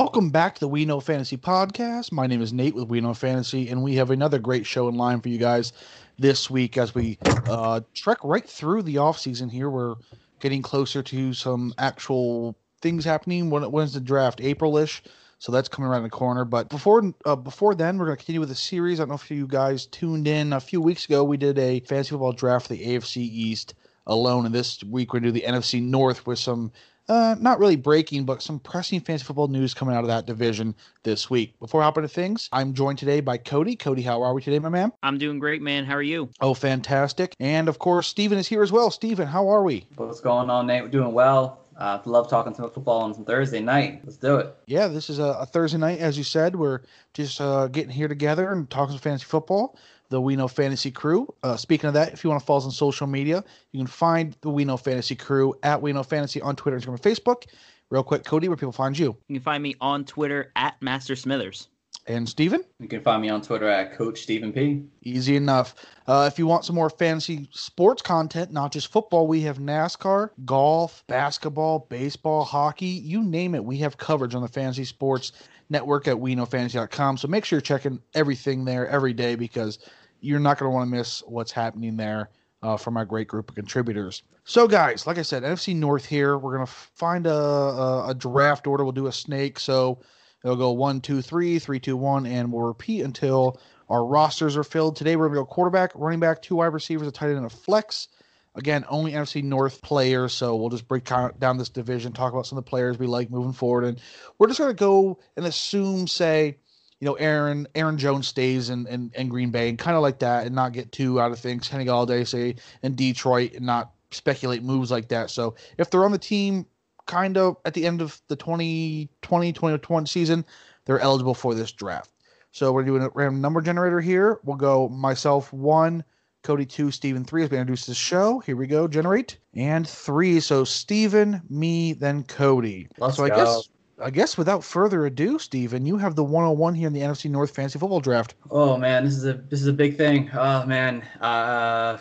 Welcome back to the We Know Fantasy podcast. My name is Nate with We Know Fantasy, and we have another great show in line for you guys this week as we uh, trek right through the off season here. We're getting closer to some actual things happening. When when's the draft? April-ish. So that's coming around the corner. But before uh, before then, we're going to continue with the series. I don't know if you guys tuned in a few weeks ago. We did a fantasy football draft for the AFC East alone, and this week we're going to do the NFC North with some uh, not really breaking, but some pressing fantasy football news coming out of that division this week. Before hopping into things, I'm joined today by Cody. Cody, how are we today, my man? I'm doing great, man. How are you? Oh, fantastic. And of course, Steven is here as well. Steven, how are we? What's going on, Nate? We're doing well. Uh, love talking some football on Thursday night. Let's do it. Yeah, this is a, a Thursday night, as you said. We're just uh, getting here together and talking some fantasy football the We Know Fantasy Crew. Uh, speaking of that, if you want to follow us on social media, you can find the We Know Fantasy Crew at We Know Fantasy on Twitter, Instagram, and Facebook. Real quick, Cody, where people find you? You can find me on Twitter at Master Smithers. And Steven? You can find me on Twitter at Coach Stephen P. Easy enough. Uh, if you want some more fantasy sports content, not just football, we have NASCAR, golf, basketball, baseball, hockey, you name it. We have coverage on the fantasy sports network at WeKnowFantasy.com. So make sure you're checking everything there every day because you're not going to want to miss what's happening there uh, from our great group of contributors. So, guys, like I said, NFC North here. We're going to find a, a, a, draft order. We'll do a snake. So it'll go one, two, three, three, two, one, and we'll repeat until our rosters are filled. Today, we're going to go quarterback, running back, two wide receivers, a tight end, and a flex. Again, only NFC North players. So we'll just break down this division, talk about some of the players we like moving forward. And we're just going to go and assume, say, you know, Aaron Aaron Jones stays in, in, in Green Bay and kind of like that and not get too out of things. Kenny Golladay say in Detroit and not speculate moves like that. So if they're on the team kind of at the end of the 2020 2021 season, they're eligible for this draft. So we're doing a random number generator here. We'll go myself one, Cody two, Steven three as we introduce this show. Here we go, generate. And three. So Steven, me, then Cody. Let's so I go. guess I guess without further ado, Steven, you have the 101 here in the NFC North Fantasy Football Draft. Oh man, this is a this is a big thing. Oh man, uh,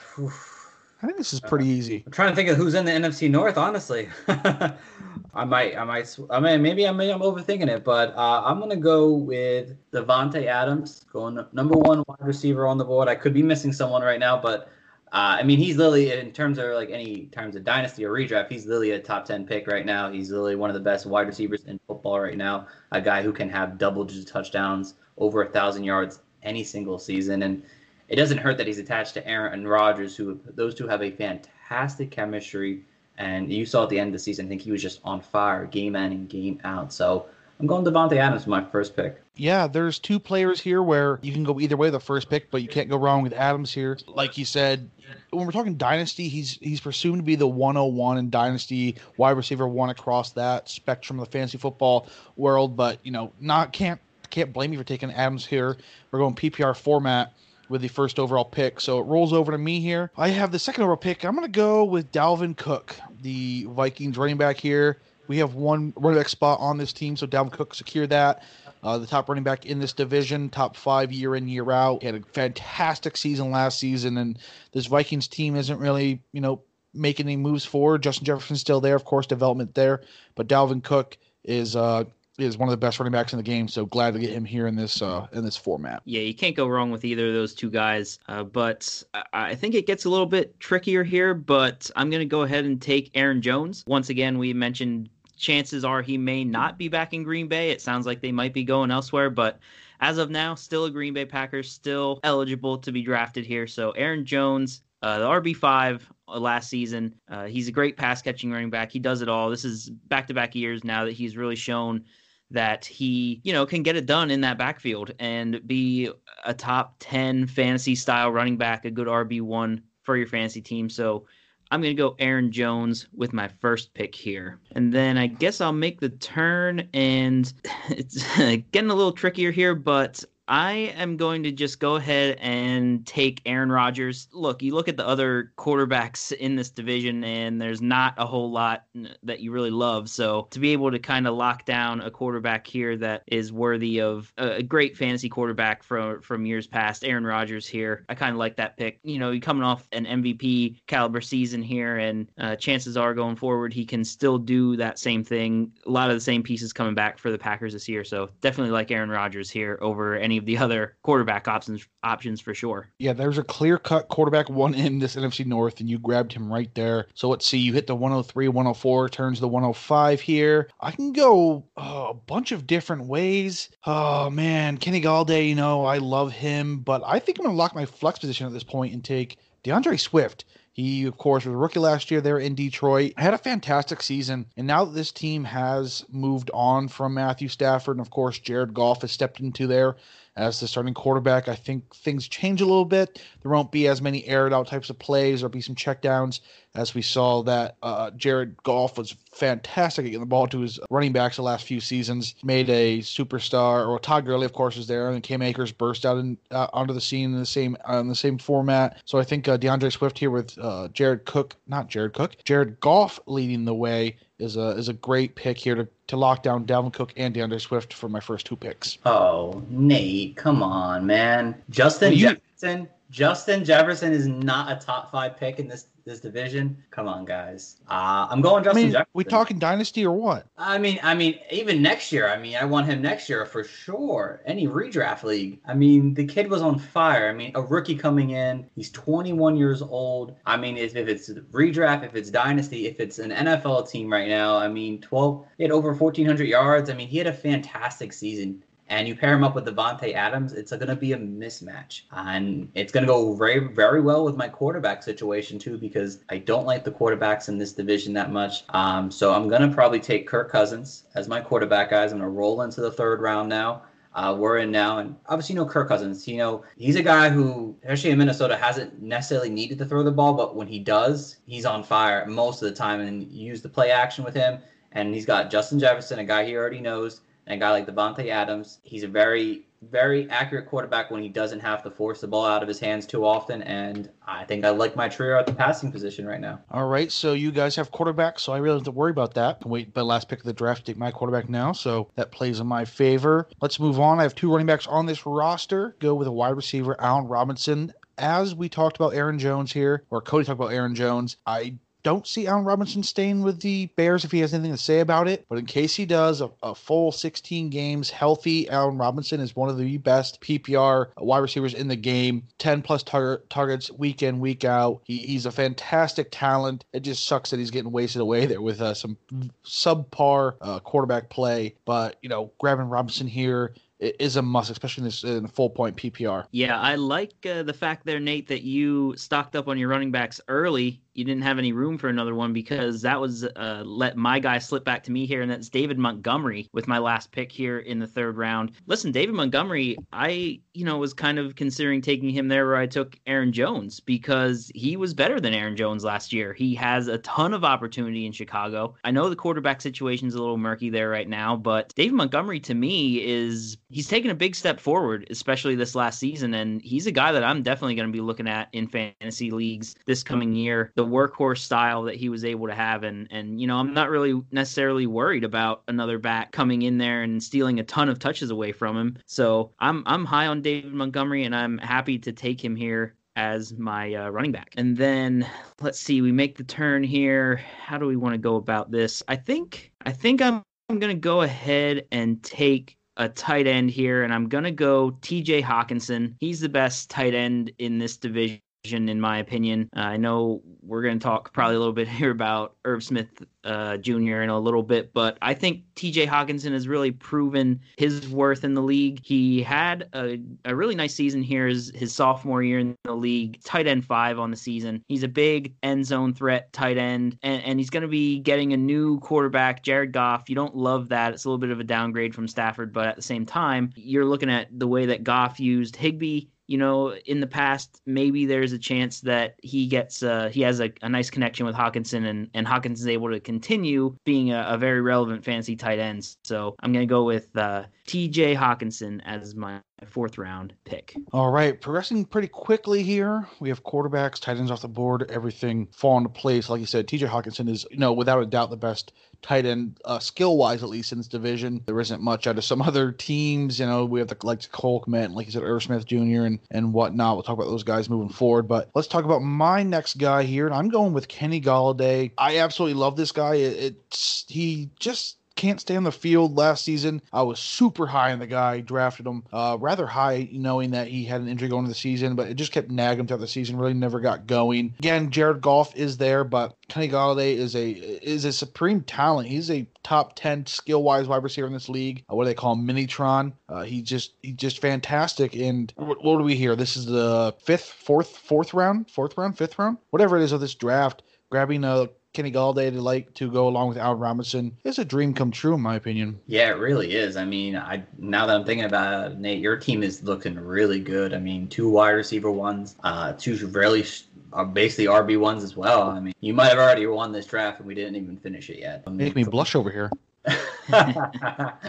I think this is pretty easy. I'm trying to think of who's in the NFC North. Honestly, I might, I might, I mean, maybe I'm, maybe I'm overthinking it, but uh, I'm gonna go with Davante Adams, going number one wide receiver on the board. I could be missing someone right now, but uh, I mean, he's literally in terms of like any terms of dynasty or redraft, he's literally a top ten pick right now. He's literally one of the best wide receivers in football right now. A guy who can have double digit touchdowns, over a thousand yards any single season, and it doesn't hurt that he's attached to Aaron and Rodgers, who those two have a fantastic chemistry. And you saw at the end of the season, I think he was just on fire, game in and game out. So I'm going Davante Adams my first pick. Yeah, there's two players here where you can go either way the first pick, but you can't go wrong with Adams here. Like you said, when we're talking dynasty, he's he's presumed to be the 101 in dynasty wide receiver one across that spectrum of the fantasy football world. But you know, not can't can't blame you for taking Adams here. We're going PPR format with the first overall pick. So it rolls over to me here. I have the second overall pick. I'm going to go with Dalvin Cook, the Vikings running back here. We have one running back spot on this team, so Dalvin Cook secured that. Uh, the top running back in this division, top five year in, year out. He had a fantastic season last season, and this Vikings team isn't really, you know, making any moves forward. Justin Jefferson's still there, of course, development there, but Dalvin Cook is uh, is one of the best running backs in the game. So glad to get him here in this uh, in this format. Yeah, you can't go wrong with either of those two guys. Uh, but I think it gets a little bit trickier here. But I'm going to go ahead and take Aaron Jones. Once again, we mentioned chances are he may not be back in Green Bay. It sounds like they might be going elsewhere, but as of now, still a Green Bay Packers, still eligible to be drafted here. So Aaron Jones, uh, the RB five last season, uh, he's a great pass catching running back. He does it all. This is back to back years now that he's really shown that he, you know, can get it done in that backfield and be a top 10 fantasy style running back, a good RB1 for your fantasy team. So I'm going to go Aaron Jones with my first pick here. And then I guess I'll make the turn, and it's getting a little trickier here, but I am going to just go ahead and take Aaron Rodgers. Look, you look at the other quarterbacks in this division, and there's not a whole lot that you really love. So to be able to kind of lock down a quarterback here that is worthy of a great fantasy quarterback from from years past, Aaron Rodgers here, I kind of like that pick. You know, he's coming off an MVP caliber season here, and uh, chances are going forward he can still do that same thing. A lot of the same pieces coming back for the Packers this year, so definitely like Aaron Rodgers here over any of the other quarterback options options for sure. Yeah, there's a clear cut quarterback one in this NFC North, and you grabbed him right there. So let's see, you hit the 103, 104, turns the 105 here. I can go uh, a bunch of different ways. Oh man, Kenny Golladay, you know I love him, but I think I'm gonna lock my flex position at this point and take D'Andre Swift. He, of course, was a rookie last year there in Detroit. Had a fantastic season. And now that this team has moved on from Matthew Stafford, and of course, Jared Goff has stepped into there as the starting quarterback. I think things change a little bit. There won't be as many aired out types of plays. There'll be some checkdowns, as we saw that uh, Jared Goff was fantastic at getting the ball to his running backs the last few seasons. Made a superstar, or Todd Gurley, of course, was there, and Cam Akers burst out in, uh, onto the scene in the same uh, in the same format. So I think uh, D'Andre Swift here with uh, Jared Cook, not Jared Cook, Jared Goff leading the way is a is a great pick here to, to lock down Dalvin Cook and D'Andre Swift for my first two picks. Oh, Nate, come on, man. Justin well, you, Jefferson. Justin Jefferson is not a top five pick in this this division. Come on, guys. Uh, I'm going Justin I mean, Jefferson. We talking dynasty or what? I mean, I mean, even next year. I mean, I want him next year for sure. Any redraft league. I mean, the kid was on fire. I mean, a rookie coming in. He's 21 years old. I mean, if, if it's redraft, if it's dynasty, if it's an NFL team right now. I mean, 12. He had over 1,400 yards. I mean, he had a fantastic season and you pair him up with Davante Adams, it's going to be a mismatch. And it's going to go very, very well with my quarterback situation, too, because I don't like the quarterbacks in this division that much. Um, so I'm going to probably take Kirk Cousins as my quarterback, guys. I'm going to roll into the third round now. Uh, we're in now, and obviously, you know Kirk Cousins. You know he's a guy who, especially in Minnesota, hasn't necessarily needed to throw the ball, but when he does, he's on fire most of the time. And use the play action with him, and he's got Justin Jefferson, a guy he already knows and a guy like Davante Adams. He's a very, very accurate quarterback when he doesn't have to force the ball out of his hands too often. And I think I like my trio at the passing position right now. All right. So you guys have quarterbacks, so I really don't have to worry about that. Wait but last pick of the draft take my quarterback now. So that plays in my favor. Let's move on. I have two running backs on this roster. Go with a wide receiver, Allen Robinson as we talked about Aaron Jones here, or Cody talked about Aaron Jones, I don't see Allen Robinson staying with the Bears if he has anything to say about it. But in case he does, a, a full 16 games healthy, Allen Robinson is one of the best PPR wide receivers in the game. 10 plus tar- targets week in, week out. He, he's a fantastic talent. It just sucks that he's getting wasted away there with uh, some subpar uh, quarterback play. But, you know, grabbing Robinson here is a must, especially in this in full point PPR. Yeah, I like uh, the fact there, Nate, that you stocked up on your running backs early you didn't have any room for another one because that was uh, let my guy slip back to me here, and that's David Montgomery with my last pick here in the third round. Listen, David Montgomery, I you know was kind of considering taking him there where I took Aaron Jones because he was better than Aaron Jones last year. He has a ton of opportunity in Chicago. I know the quarterback situation is a little murky there right now, but David Montgomery to me is he's taken a big step forward, especially this last season, and he's a guy that I'm definitely going to be looking at in fantasy leagues this coming year. The workhorse style that he was able to have. And and you know, I'm not really necessarily worried about another back coming in there and stealing a ton of touches away from him. So I'm I'm high on David Montgomery, and I'm happy to take him here as my uh, running back. And then let's see, we make the turn here. How do we want to go about this? I think I think I'm I'm gonna go ahead and take a tight end here, and I'm gonna go T.J. Hockenson. He's the best tight end in this division in my opinion. Uh, I know we're going to talk probably a little bit here about Irv Smith uh, Jr. in a little bit, but I think TJ Hockenson has really proven his worth in the league. He had a, a really nice season here his, his sophomore year in the league, tight end five on the season. He's a big end zone threat tight end, and, and he's going to be getting a new quarterback, Jared Goff. You don't love that. It's a little bit of a downgrade from Stafford, but at the same time, you're looking at the way that Goff used Higbee you know, in the past, maybe there's a chance that he gets uh, he has a, a nice connection with Hockenson, and and Hawkins is able to continue being a, a very relevant fantasy tight end. So I'm gonna go with uh, T.J. Hockenson as my fourth round pick. All right, progressing pretty quickly here. We have quarterbacks, tight ends off the board, everything fall into place. Like you said, TJ Hockenson is, you know, without a doubt the best tight end, uh, skill wise, at least in this division. There isn't much out of some other teams. You know, we have the like Cole Kmet, like you said, Irv Smith Jr. and and whatnot. We'll talk about those guys moving forward. But let's talk about my next guy here, and I'm going with Kenny Golladay. I absolutely love this guy. It, it's he just can't stay on the field last season. I was super high on the guy, drafted him uh, rather high, knowing that he had an injury going into the season, but it just kept nagging him throughout the season. Really never got going. Again, Jared Goff is there, but Kenny Golladay is a is a supreme talent. He's a top ten skill wise wide receiver in this league. Uh, what do they call him, Minitron? Uh, he just he's just fantastic. And what, what do we hear? This is the fifth, fourth, fourth round, fourth round, fifth round, whatever it is of this draft. Grabbing a Kenny Golladay to like to go along with Al Robinson is a dream come true in my opinion. Yeah, it really is. I mean, I now that I'm thinking about it, Nate, your team is looking really good. I mean, two wide receiver ones, uh, two really are basically RB ones as well. I mean, you might have already won this draft and we didn't even finish it yet. Make me blush over here.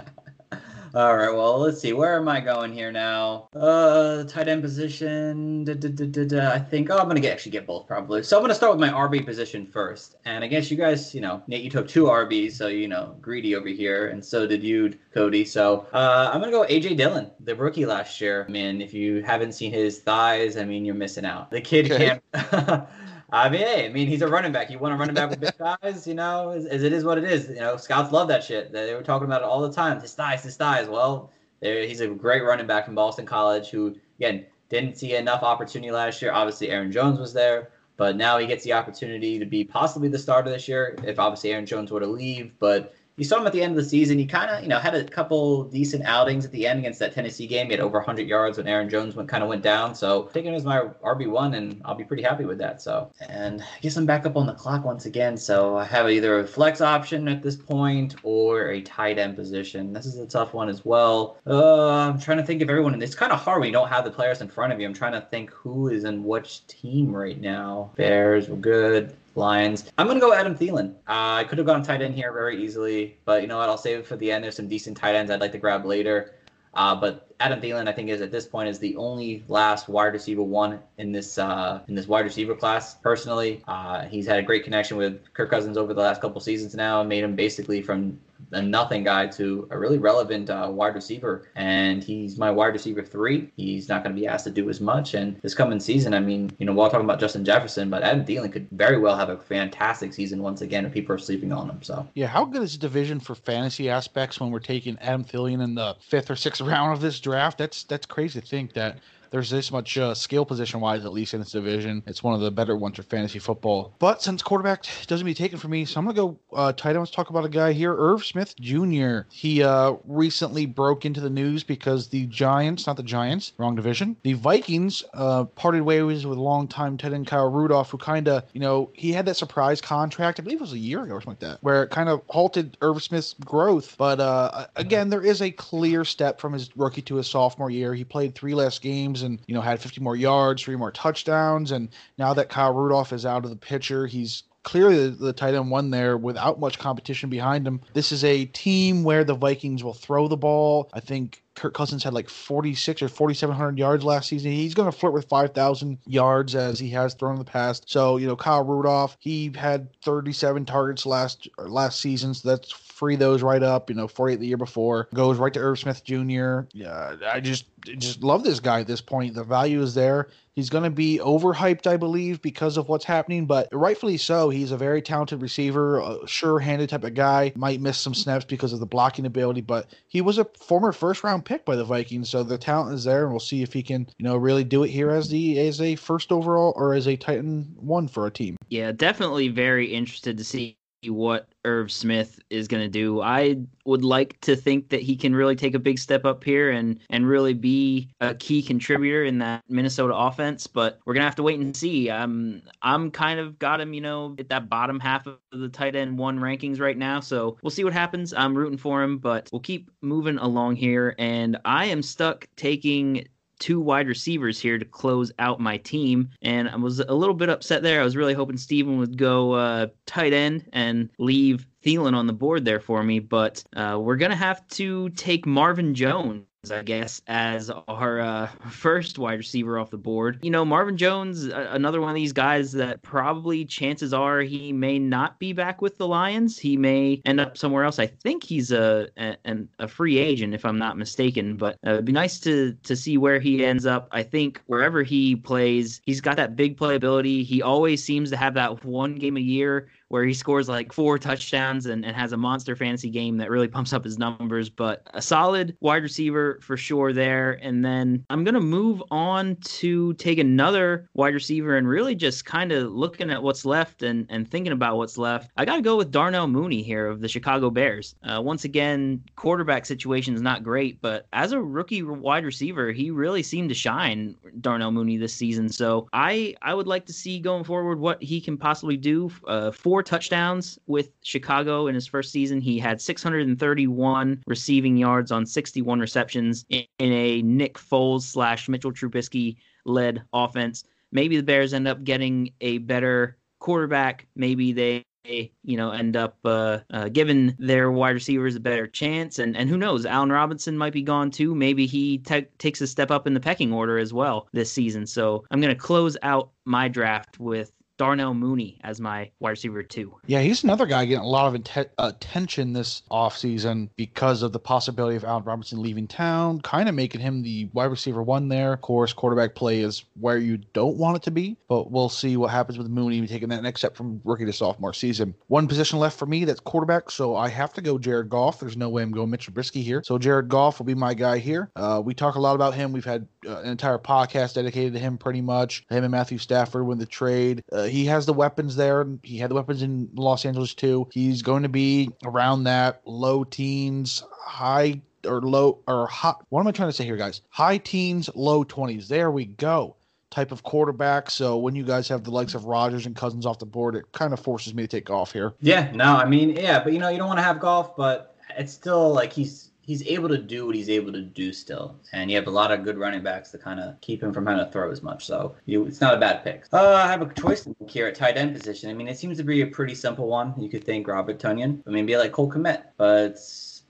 All right, well, let's see. Where am I going here now? Uh, tight end position. Da, da, da, I think. Oh, I'm gonna get actually get both probably. So I'm gonna start with my RB position first. And I guess you guys, you know, Nate, you took two RBs, so you know, greedy over here, and so did you, Cody. So uh, I'm gonna go AJ Dillon, the rookie last year. I mean, if you haven't seen his thighs, I mean, you're missing out. The kid okay. can't. I mean, hey, I mean, he's a running back. You want a running back with big thighs, you know, as, as, it is what it is. You know, scouts love that shit. They were talking about it all the time. His thighs, his thighs. Well, he's a great running back from Boston College who, again, didn't see enough opportunity last year. Obviously, Aaron Jones was there, but now he gets the opportunity to be possibly the starter this year if obviously Aaron Jones were to leave. But you saw him at the end of the season. He kind of, you know, had a couple decent outings at the end against that Tennessee game. He had over 100 yards when Aaron Jones went kind of went down. So taking him as my RB one, and I'll be pretty happy with that. So, and I guess I'm back up on the clock once again. So I have either a flex option at this point or a tight end position. This is a tough one as well. Uh, I'm trying to think of everyone, and it's kind of hard when you don't have the players in front of you. I'm trying to think who is in which team right now. Bears were good. Lions. I'm gonna go Adam Thielen. Uh, I could have gone tight end here very easily, but you know what? I'll save it for the end. There's some decent tight ends I'd like to grab later. Uh, but Adam Thielen, I think, is at this point is the only last wide receiver one in this uh, in this wide receiver class. Personally, uh, he's had a great connection with Kirk Cousins over the last couple seasons now, made him basically from a nothing guy to a really relevant uh, wide receiver. And he's my wide receiver three. He's not going to be asked to do as much. And this coming season, I mean, you know, we're all talking about Justin Jefferson, but Adam Thielen could very well have a fantastic season once again if people are sleeping on him. So yeah, how good is the division for fantasy aspects when we're taking Adam Thielen in the fifth or sixth round of this draft? That's that's crazy to think that there's this much uh, skill position wise, at least in this division. It's one of the better ones for fantasy football. But since quarterback doesn't be taken for me, so I'm gonna go uh, tight end. Let's talk about a guy here, Irv Smith Jr. He uh, recently broke into the news because the Giants, not the Giants, wrong division, the Vikings uh, parted ways with longtime tight end Kyle Rudolph, who kind of, you know, he had that surprise contract. I believe it was a year ago or something like that, where it kind of halted Irv Smith's growth. But uh, again, there is a clear step from his rookie to his sophomore year. He played three less games and you know had 50 more yards, three more touchdowns, and now that Kyle Rudolph is out of the picture, he's clearly the, the, tight end one there without much competition behind him. This is a team where the Vikings will throw the ball. I think Kirk Cousins had like 46 or 4,700 yards last season. He's going to flirt with 5,000 yards as he has thrown in the past. So, you know, Kyle Rudolph, he had 37 targets last last season. So that's free those right up. You know, 48 the year before goes right to Irv Smith Jr. Yeah, I just just love this guy at this point. The value is there. He's going to be overhyped, I believe, because of what's happening, but rightfully so. He's a very talented receiver, sure-handed type of guy. Might miss some snaps because of the blocking ability, but he was a former first-round pick by the Vikings, so the talent is there, and we'll see if he can, you know, really do it here as the as a first overall or as a tight end one for a team. Yeah, definitely very interested to see what Irv Smith is going to do. I would like to think that he can really take a big step up here and and really be a key contributor in that Minnesota offense, but we're going to have to wait and see. I'm I'm kind of got him, you know, at that bottom half of the tight end 1 rankings right now, so we'll see what happens. I'm rooting for him, but we'll keep moving along here and I am stuck taking two wide receivers here to close out my team. And I was a little bit upset there. I was really hoping Steven would go uh, tight end and leave Thielen on the board there for me, but uh, we're going to have to take Marvin Jones I guess, as our uh, first wide receiver off the board. You know, Marvin Jones, another one of these guys that probably chances are he may not be back with the Lions. He may end up somewhere else. I think he's a a, a free agent, if I'm not mistaken. But uh, it'd be nice to to see where he ends up. I think wherever he plays, he's got that big playability. He always seems to have that one game a year where he scores like four touchdowns and, and has a monster fantasy game that really pumps up his numbers. But a solid wide receiver for sure there. And then I'm going to move on to take another wide receiver and really just kind of looking at what's left and, and thinking about what's left. I got to go with Darnell Mooney here of the Chicago Bears. Uh, once again, quarterback situation is not great, but as a rookie wide receiver, he really seemed to shine, Darnell Mooney, this season. So I, I would like to see going forward what he can possibly do. Uh, for four touchdowns with Chicago in his first season. He had 631 receiving yards on 61 receptions in, a Nick Foles slash Mitchell Trubisky led offense. Maybe the Bears end up getting a better quarterback. Maybe they you know, end up uh, uh, giving their wide receivers a better chance. And and who knows, Allen Robinson might be gone too. Maybe he te- takes a step up in the pecking order as well this season. So I'm going to close out my draft with Darnell Mooney as my wide receiver two. Yeah, he's another guy getting a lot of attention this offseason because of the possibility of Allen Robinson leaving town, kind of making him the wide receiver one there. Of course, quarterback play is where you don't want it to be, but we'll see what happens with Mooney taking that next step from rookie to sophomore season. One position left for me, that's quarterback, so I have to go Jared Goff. There's no way I'm going Mitch Trubisky here. So Jared Goff will be my guy here. Uh, we talk a lot about him. We've had uh, an entire podcast dedicated to him pretty much. Him and Matthew Stafford win the trade. Uh, he has the weapons there. He had the weapons in Los Angeles too. He's going to be around that low teens, high or low or hot. What am I trying to say here, guys? High teens, low 20s. There we go. Type of quarterback. So when you guys have the likes of Rodgers and Cousins off the board, it kind of forces me to take off here. Yeah, no, I mean, yeah, but you know, you don't want to have Goff, but it's still like he's he's able to do what he's able to do still, and you have a lot of good running backs to kind of keep him from having to throw as much. So you, it's not a bad pick. Uh, I have a choice here at tight end position. I mean, it seems to be a pretty simple one. You could think Robert Tonyan, I mean, be like Cole Kmet, but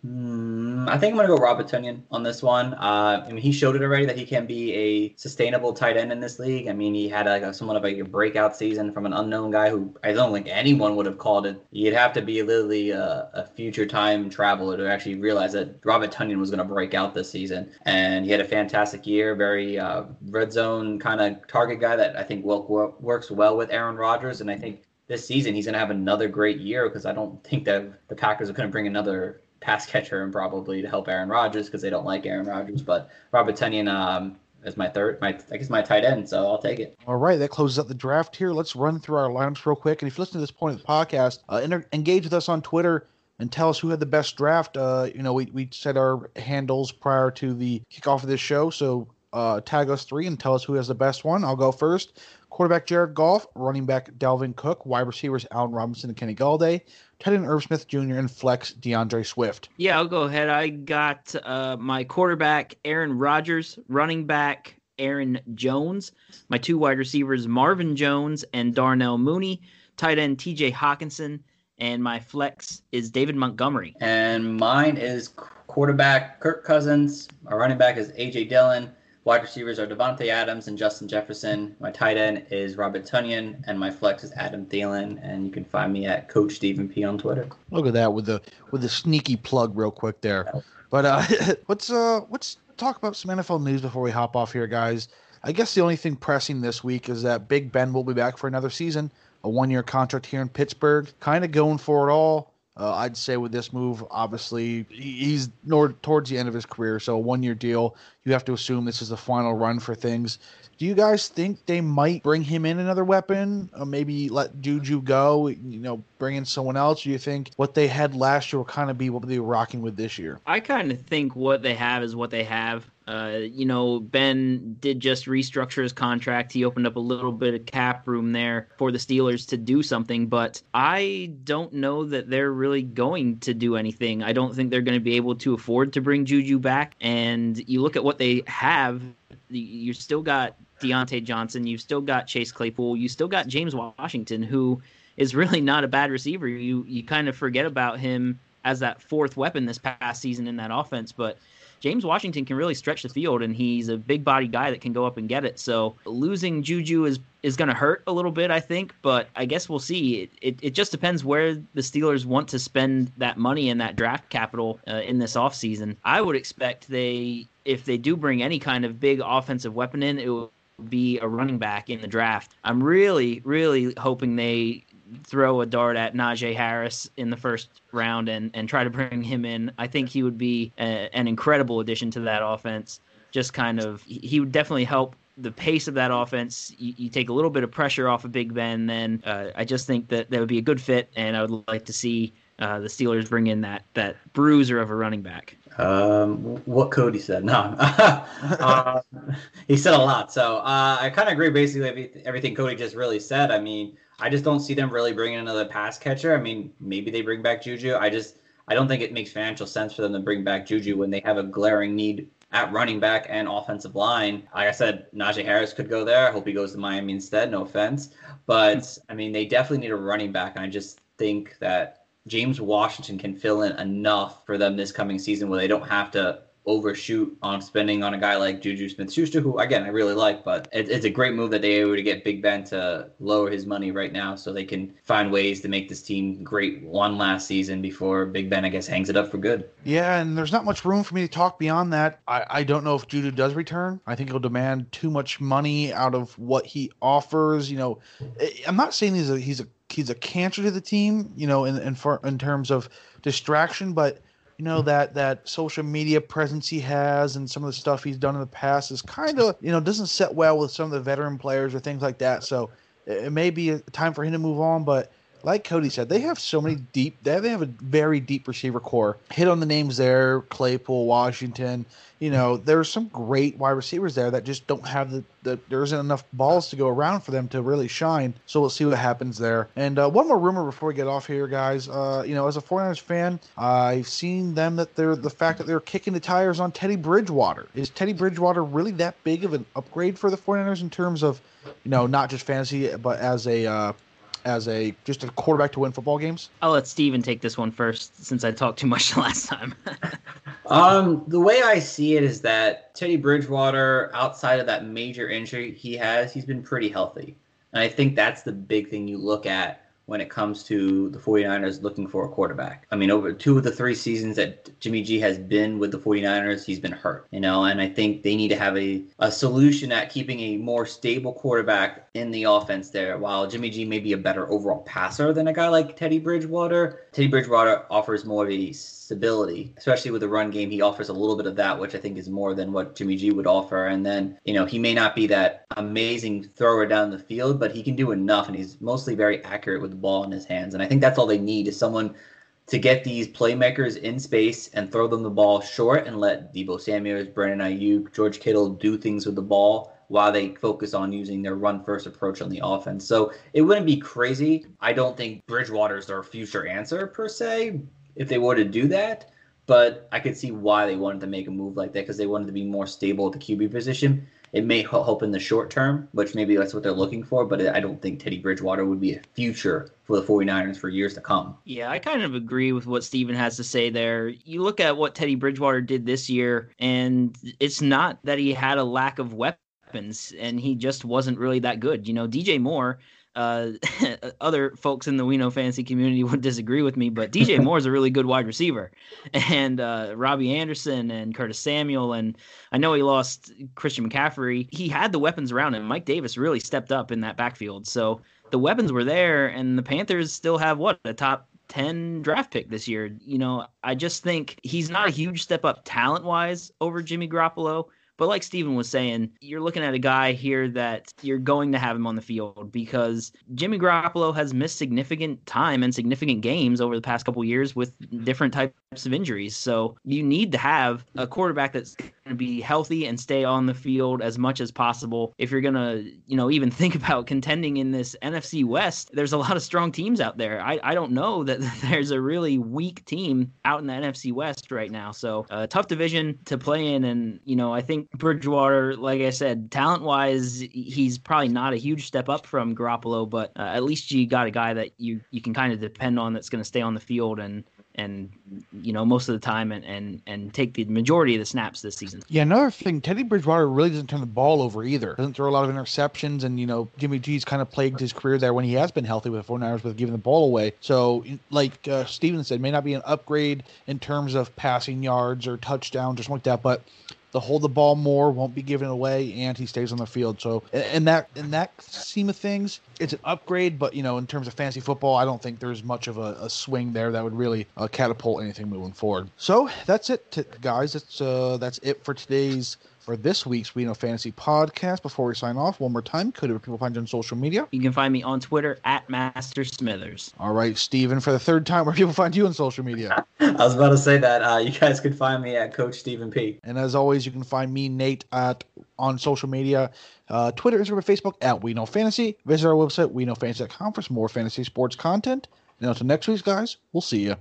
Hmm, I think I'm gonna go Robert Tonyan on this one. Uh, I mean, he showed it already that he can be a sustainable tight end in this league. I mean, he had like a, somewhat of a breakout season from an unknown guy who I don't think anyone would have called it. You'd have to be literally a, a future time traveler to actually realize that Robert Tonyan was gonna break out this season. And he had a fantastic year, very uh, red zone kind of target guy that I think will, works well with Aaron Rodgers. And I think this season he's going to have another great year because I don't think that the Packers are going to bring another pass catcher and probably to help Aaron Rodgers because they don't like Aaron Rodgers. But Robert Tonyan um, is my third, my I guess my tight end, so I'll take it. All right, that closes up the draft here. Let's run through our lineups real quick. And if you listen to this point of the podcast, uh, inter- engage with us on Twitter and tell us who had the best draft. Uh, you know, we, we set our handles prior to the kickoff of this show, so uh, tag us three and tell us who has the best one. I'll go first. Quarterback Jared Goff, running back Dalvin Cook, wide receivers Allen Robinson and Kenny Golladay, tight end Irv Smith Jr., and flex D'Andre Swift. Yeah, I'll go ahead. I got uh, my quarterback Aaron Rodgers, running back Aaron Jones, my two wide receivers Marvin Jones and Darnell Mooney, tight end TJ Hockenson, and my flex is David Montgomery. And mine is quarterback Kirk Cousins. Our running back is AJ Dillon. Wide receivers are Davante Adams and Justin Jefferson. My tight end is Robert Tonyan, and my flex is Adam Thielen. And you can find me at Coach Stephen P on Twitter. Look at that with the with the sneaky plug real quick there. But uh, let's uh let's talk about some NFL news before we hop off here, guys. I guess the only thing pressing this week is that Big Ben will be back for another season, a one year contract here in Pittsburgh, kind of going for it all. Uh, I'd say with this move, obviously he's nor, towards the end of his career, so a one-year deal. You have to assume this is the final run for things. Do you guys think they might bring him in another weapon? Or maybe let Juju go? You know, bring in someone else. Do you think what they had last year will kind of be what they were rocking with this year? I kind of think what they have is what they have. Uh, you know, Ben did just restructure his contract. He opened up a little bit of cap room there for the Steelers to do something, but I don't know that they're really going to do anything. I don't think they're going to be able to afford to bring Juju back. And you look at what they have, you still got Diontae Johnson, you've still got Chase Claypool, you still got James Washington, who is really not a bad receiver. You you kind of forget about him as that fourth weapon this past season in that offense, but James Washington can really stretch the field, and he's a big body guy that can go up and get it. So losing Juju is is going to hurt a little bit, I think, but I guess we'll see. It, it, it, just depends where the Steelers want to spend that money and that draft capital uh, in this offseason. I would expect they, if they do bring any kind of big offensive weapon in, it will be a running back in the draft. I'm really, really hoping they throw a dart at Najee Harris in the first round and, and try to bring him in. I think he would be a, an incredible addition to that offense. Just kind of, he would definitely help the pace of that offense. You, you take a little bit of pressure off of Big Ben. Then uh, I just think that that would be a good fit, and I would like to see uh, the Steelers bring in that that bruiser of a running back. Um, what Cody said? No, uh, he said a lot. So uh, I kind of agree basically everything Cody just really said. I mean, I just don't see them really bringing another pass catcher. I mean, maybe they bring back Juju. I just I don't think it makes financial sense for them to bring back Juju when they have a glaring need at running back and offensive line. Like I said, Najee Harris could go there. I hope he goes to Miami instead. No offense, but I mean they definitely need a running back, and I just think that James Washington can fill in enough for them this coming season where they don't have to overshoot on spending on a guy like Juju Smith Schuster, who again I really like, but it, it's a great move that they were to get Big Ben to lower his money right now so they can find ways to make this team great one last season before Big Ben I guess hangs it up for good. Yeah, and there's not much room for me to talk beyond that. I, I don't know if Juju does return. I think he'll demand too much money out of what he offers. You know, I'm not saying he's a he's a he's a cancer to the team, you know, in in, for, in terms of distraction, but you know that that social media presence he has and some of the stuff he's done in the past is kind of you know doesn't set well with some of the veteran players or things like that. So it may be a time for him to move on, but like Cody said, they have so many deep. They have, they have a very deep receiver corps. Hit on the names there: Claypool, Washington, you know, there's some great wide receivers there that just don't have the, the there isn't enough balls to go around for them to really shine. So we'll see what happens there. And uh, one more rumor before we get off here, guys. Uh, you know, as a 49ers fan, I've seen them that they're the fact that they're kicking the tires on Teddy Bridgewater. Is Teddy Bridgewater really that big of an upgrade for the 49ers in terms of, you know, not just fantasy, but as a uh, as a just a quarterback to win football games? I'll let Steven take this one first since I talked too much the last time. um, the way I see it is that Teddy Bridgewater, outside of that major injury he has, he's been pretty healthy. And I think that's the big thing you look at when it comes to the 49ers looking for a quarterback. I mean, over two of the three seasons that Jimmy G has been with the 49ers, he's been hurt, you know, and I think they need to have a, a solution at keeping a more stable quarterback in the offense there. While Jimmy G may be a better overall passer than a guy like Teddy Bridgewater, Teddy Bridgewater offers more of a stability, especially with the run game. He offers a little bit of that, which I think is more than what Jimmy G would offer. And then, you know, he may not be that amazing thrower down the field, but he can do enough, and he's mostly very accurate with the ball in his hands. And I think that's all they need is someone to get these playmakers in space and throw them the ball short and let Deebo Samuels, Brandon Aiyuk, George Kittle do things with the ball while they focus on using their run first approach on the offense. So it wouldn't be crazy. I don't think Bridgewater is their future answer per se, if they were to do that. But I could see why they wanted to make a move like that because they wanted to be more stable at the QB position. It may help in the short term, which maybe that's what they're looking for, but I don't think Teddy Bridgewater would be a future for the 49ers for years to come. Yeah, I kind of agree with what Steven has to say there. You look at what Teddy Bridgewater did this year, and it's not that he had a lack of weapons and he just wasn't really that good. You know, DJ Moore uh, other folks in the We Know Fantasy community would disagree with me, but DJ Moore is a really good wide receiver, and uh, Robbie Anderson and Curtis Samuel, and I know he lost Christian McCaffrey. He had the weapons around him. Mike Davis really stepped up in that backfield, so the weapons were there, and the Panthers still have what a top 10 draft pick this year. You know, I just think he's not a huge step up talent wise over Jimmy Garoppolo, but like Steven was saying, you're looking at a guy here that you're going to have him on the field because Jimmy Garoppolo has missed significant time and significant games over the past couple years with different types of injuries. So you need to have a quarterback that's to be healthy and stay on the field as much as possible. If you're going to, you know, even think about contending in this NFC West, there's a lot of strong teams out there. I, I don't know that there's a really weak team out in the NFC West right now. So a uh, tough division to play in. And, you know, I think Bridgewater, like I said, talent wise, he's probably not a huge step up from Garoppolo, but uh, at least you got a guy that you you can kind of depend on that's going to stay on the field and and you know most of the time and and and take the majority of the snaps this season. Yeah, another thing, Teddy Bridgewater really doesn't turn the ball over either. Doesn't throw a lot of interceptions, and you know Jimmy G's kind of plagued his career there when he has been healthy with the 49ers with giving the ball away. So, like uh, Steven said, may not be an upgrade in terms of passing yards or touchdowns or something like that, but they'll hold the ball more, won't be given away, and he stays on the field. So in that in that scheme of things, it's an upgrade. But you know, in terms of fantasy football, I don't think there's much of a, a swing there that would really uh, catapult anything moving forward. So that's it, guys. That's uh, that's it for today's for this week's We Know Fantasy podcast. Before we sign off, one more time, could people find you on social media? You can find me on Twitter at Master Smithers. All right, Steven, for the third time, where people find you on social media? I was about to say that. Uh, you guys could find me at Coach Stephen P. And as always, you can find me, Nate, at on social media. Uh, Twitter, Instagram, Facebook at We Know Fantasy. Visit our website, we know fantasy.com for some more fantasy sports content. And until next week, guys, we'll see you.